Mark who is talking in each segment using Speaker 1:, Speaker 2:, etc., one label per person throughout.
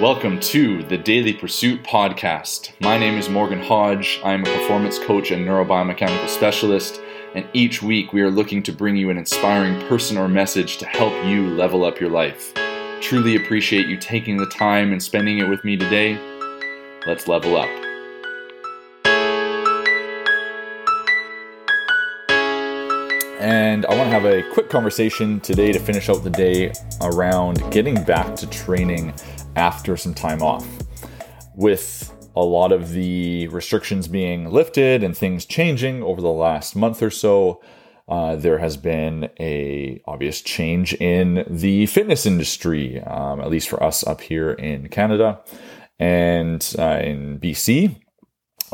Speaker 1: Welcome to the Daily Pursuit podcast. My name is Morgan Hodge. I am a performance coach and neurobiomechanical specialist, and each week we are looking to bring you an inspiring person or message to help you level up your life. Truly appreciate you taking the time and spending it with me today. Let's level up. And I want to have a quick conversation today to finish out the day around getting back to training after some time off. With a lot of the restrictions being lifted and things changing over the last month or so, uh, there has been a obvious change in the fitness industry, um, at least for us up here in Canada and uh, in BC.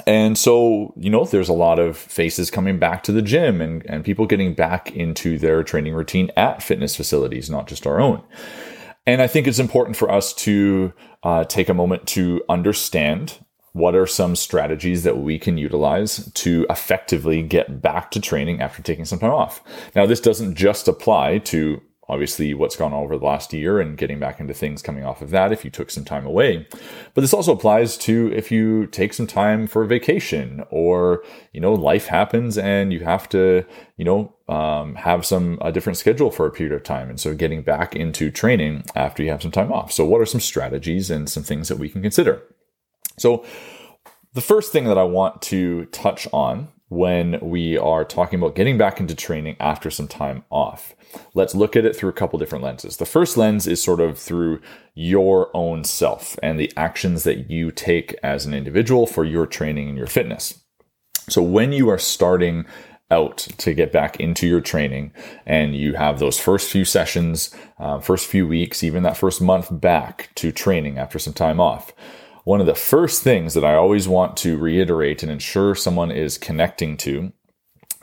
Speaker 1: And so, you know, there's a lot of faces coming back to the gym and, and people getting back into their training routine at fitness facilities, not just our own. And I think it's important for us to uh, take a moment to understand what are some strategies that we can utilize to effectively get back to training after taking some time off. Now, this doesn't just apply to obviously what's gone on over the last year and getting back into things coming off of that if you took some time away. But this also applies to if you take some time for a vacation or, you know, life happens and you have to, you know, um, have some a different schedule for a period of time. And so getting back into training after you have some time off. So what are some strategies and some things that we can consider? So the first thing that I want to touch on when we are talking about getting back into training after some time off. Let's look at it through a couple different lenses. The first lens is sort of through your own self and the actions that you take as an individual for your training and your fitness. So when you are starting out to get back into your training and you have those first few sessions, uh, first few weeks, even that first month back to training after some time off, one of the first things that I always want to reiterate and ensure someone is connecting to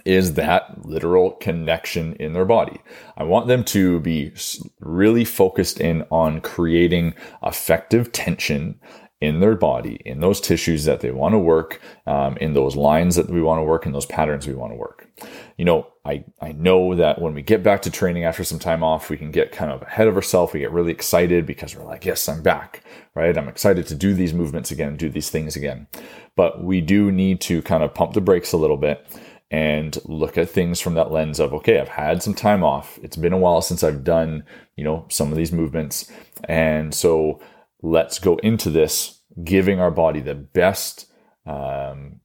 Speaker 1: is that literal connection in their body. I want them to be really focused in on creating effective tension in their body, in those tissues that they want to work, um, in those lines that we want to work, in those patterns we want to work. You know, I, I know that when we get back to training after some time off, we can get kind of ahead of ourselves. We get really excited because we're like, yes, I'm back, right? I'm excited to do these movements again, do these things again. But we do need to kind of pump the brakes a little bit and look at things from that lens of okay i've had some time off it's been a while since i've done you know some of these movements and so let's go into this giving our body the best um,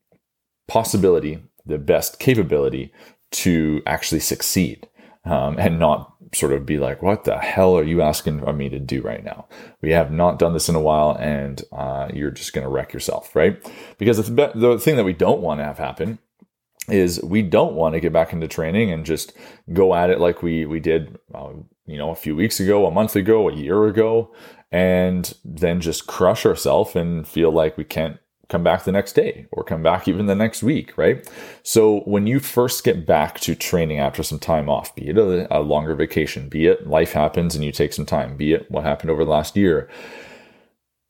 Speaker 1: possibility, the best capability to actually succeed um, and not sort of be like, what the hell are you asking me to do right now? We have not done this in a while and uh, you're just going to wreck yourself, right? Because the, the thing that we don't want to have happen is we don't want to get back into training and just go at it like we we did uh, you know a few weeks ago a month ago a year ago and then just crush ourselves and feel like we can't come back the next day or come back even the next week, right? So when you first get back to training after some time off, be it a, a, longer vacation, be it life happens and you take some time, be it what happened over the last year,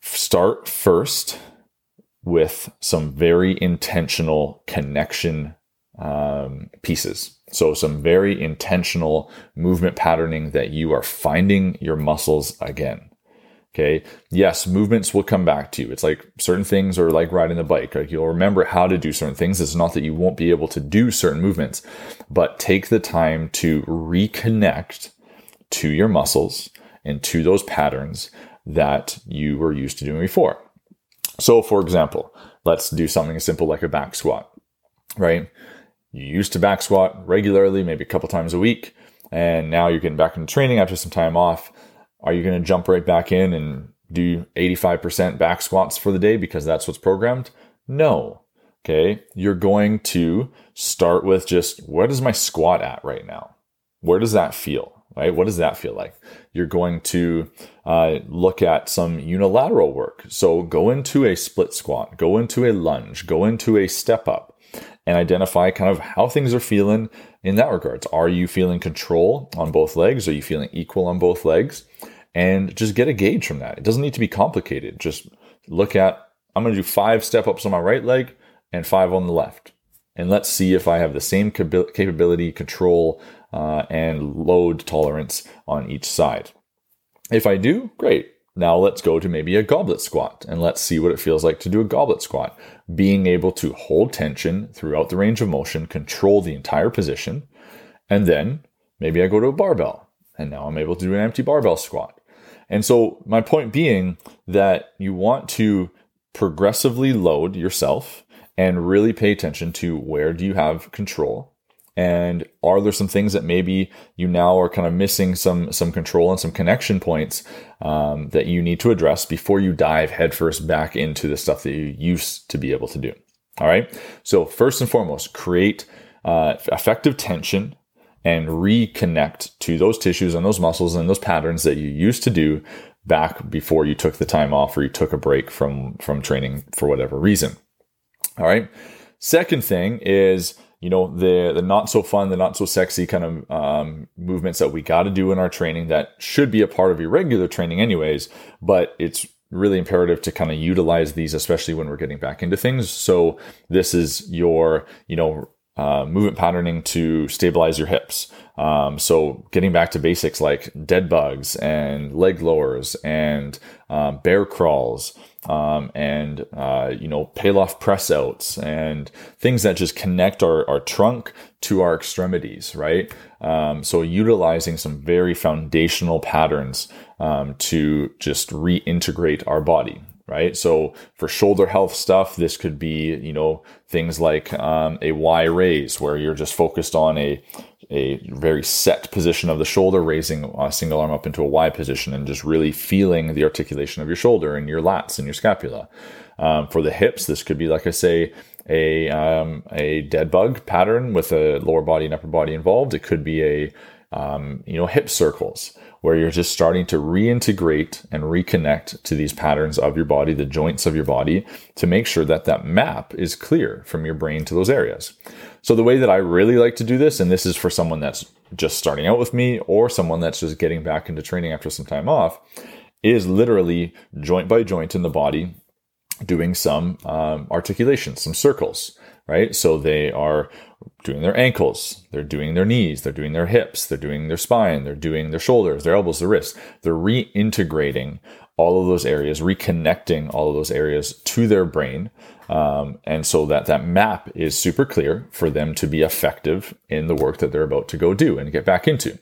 Speaker 1: start first with some very intentional connection um, pieces. So some very intentional movement patterning that you are finding your muscles again. Okay. Yes, movements will come back to you. It's like certain things are like riding the bike. Like you'll remember how to do certain things. It's not that you won't be able to do certain movements, but take the time to reconnect to your muscles and to those patterns that you were used to doing before. So, for example, let's do something simple like a back squat, right? You used to back squat regularly, maybe a couple times a week, and now you're getting back into training after some time off are you going to jump right back in and do 85% back squats for the day because that's what's programmed? No. Okay. You're going to start with just what is my squat at right now? Where does that feel? Right? What does that feel like? You're going to uh, look at some unilateral work. So go into a split squat, go into a lunge, go into a step up, and identify kind of how things are feeling in that regards. Are you feeling control on both legs? Are you feeling equal on both legs? And just get a gauge from that. It doesn't need to be complicated. Just look at, I'm going to do five step ups on my right leg and five on the left. And let's see if I have the same capability, control, uh, and load tolerance on each side. If I do, great. now let's go to maybe a goblet squat and let's see what it feels like to do a goblet squat. Being able to hold tension throughout the range of motion, control the entire position, and then maybe I go to a barbell and now I'm able to do an empty barbell squat. And so my point being that you want to progressively load yourself and really pay attention to where do you have control and are there some things that maybe you now are kind of missing some some control and some connection points um, that you need to address before you dive headfirst back into the stuff that you used to be able to do. All right? So first and foremost create uh, effective tension and reconnect to those tissues and those muscles and those patterns that you used to do back before you took the time off or you took a break from from training for whatever reason. All right. Second thing is you know the the not so fun the not so sexy kind of um, movements that we got to do in our training that should be a part of your regular training anyways but it's really imperative to kind of utilize these especially when we're getting back into things. So this is your you know uh, movement patterning to stabilize your hips. Um, so getting back to basics like dead bugs and leg lowers and um, bear crawls um, and uh, you know Pallof press outs and things that just connect our, our trunk to our extremities, right? Um, so utilizing some very foundational patterns um, to just reintegrate our body right? So for shoulder health stuff, this could be, you know, things like um, a Y raise where you're just focused on a, a very set position of the shoulder, raising a single arm up into a Y position and just really feeling the articulation of your shoulder and your lats and your scapula. Um, for the hips, this could be, like I say, a, um, a dead bug pattern with a lower body and upper body involved. It could be a, um, you know, hip circles where you're just starting to reintegrate and reconnect to these patterns of your body, the joints of your body, to make sure that that map is clear from your brain to those areas. So the way that I really like to do this, and this is for someone that's just starting out with me or someone that's just getting back into training after some time off, is literally joint by joint in the body doing some um, articulation, some circles right? So they are doing their ankles, they're doing their knees, they're doing their hips, they're doing their spine, they're doing their shoulders, their elbows, their wrists. They're reintegrating all of those areas, reconnecting all of those areas to their brain. Um, and so that that map is super clear for them to be effective in the work that they're about to go do and get back into.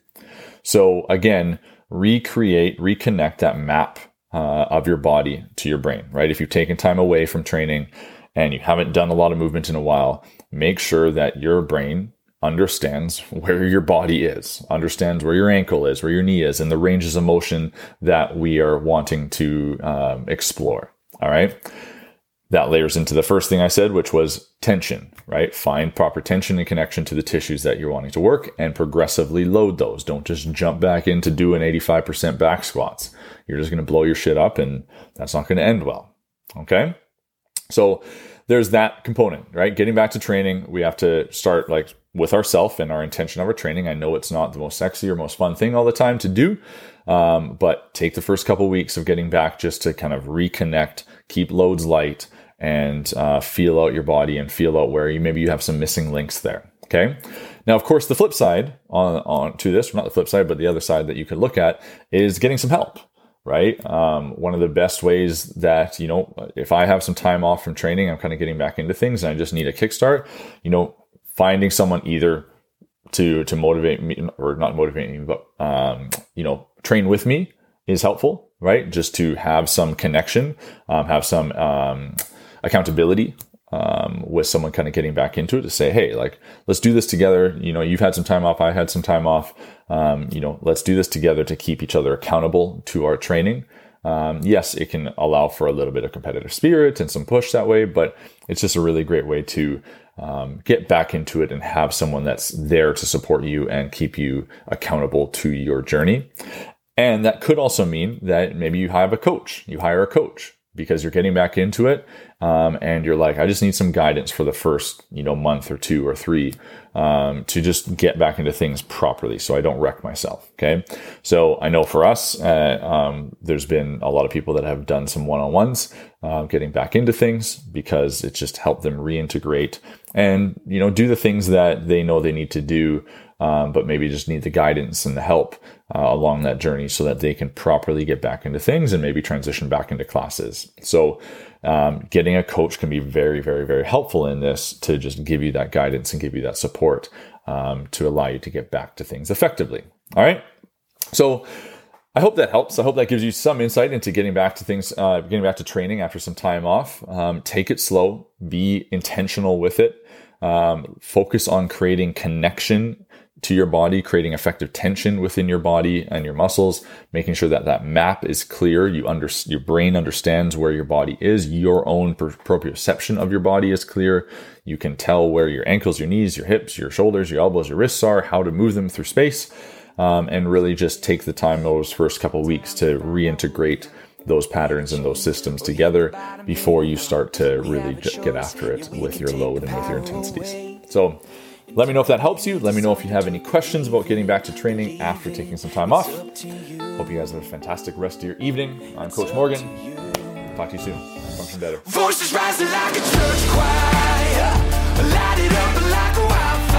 Speaker 1: So again, recreate, reconnect that map uh, of your body to your brain, right? If you've taken time away from training, and you haven't done a lot of movement in a while, make sure that your brain understands where your body is, understands where your ankle is, where your knee is, and the ranges of motion that we are wanting to um, explore. All right. That layers into the first thing I said, which was tension, right? Find proper tension and connection to the tissues that you're wanting to work and progressively load those. Don't just jump back into doing 85% back squats. You're just going to blow your shit up and that's not going to end well. Okay. So there's that component, right? Getting back to training, we have to start like with ourself and our intention of our training. I know it's not the most sexy or most fun thing all the time to do, um, but take the first couple weeks of getting back just to kind of reconnect, keep loads light, and uh, feel out your body and feel out where you maybe you have some missing links there. Okay. Now, of course, the flip side on, on to this, not the flip side, but the other side that you could look at is getting some help right? Um, one of the best ways that, you know, if I have some time off from training, I'm kind of getting back into things and I just need a kickstart, you know, finding someone either to, to motivate me or not motivate me, but, um, you know, train with me is helpful, right? Just to have some connection, um, have some, um, accountability um, with someone kind of getting back into it to say, hey, like, let's do this together. You know, you've had some time off, I had some time off. Um, you know, let's do this together to keep each other accountable to our training. Um, yes, it can allow for a little bit of competitive spirit and some push that way, but it's just a really great way to um, get back into it and have someone that's there to support you and keep you accountable to your journey. And that could also mean that maybe you have a coach, you hire a coach because you're getting back into it um, and you're like, I just need some guidance for the first, you know, month or two or three um, to just get back into things properly so I don't wreck myself. Okay. So I know for us, uh, um, there's been a lot of people that have done some one on ones, uh, getting back into things because it just helped them reintegrate and, you know, do the things that they know they need to do. Um, but maybe just need the guidance and the help uh, along that journey so that they can properly get back into things and maybe transition back into classes. So, um, getting a coach can be very, very, very helpful in this to just give you that guidance and give you that support um, to allow you to get back to things effectively. All right. So I hope that helps. I hope that gives you some insight into getting back to things, uh, getting back to training after some time off. Um, take it slow, be intentional with it. Um, focus on creating connection to your body, creating effective tension within your body and your muscles, making sure that that map is clear. You under, your brain understands where your body is. Your own proprioception of your body is clear. You can tell where your ankles, your knees, your hips, your shoulders, your elbows, your wrists are, how to move them through space, um, and really just take the time those first couple weeks to reintegrate those patterns and those systems together before you start to really get after it with your load and with your intensities. So let me know if that helps you. Let me know if you have any questions about getting back to training after taking some time off. Hope you guys have a fantastic rest of your evening. I'm Coach Morgan. Talk to you soon. Function better. Voices rising like a church choir, light it up like a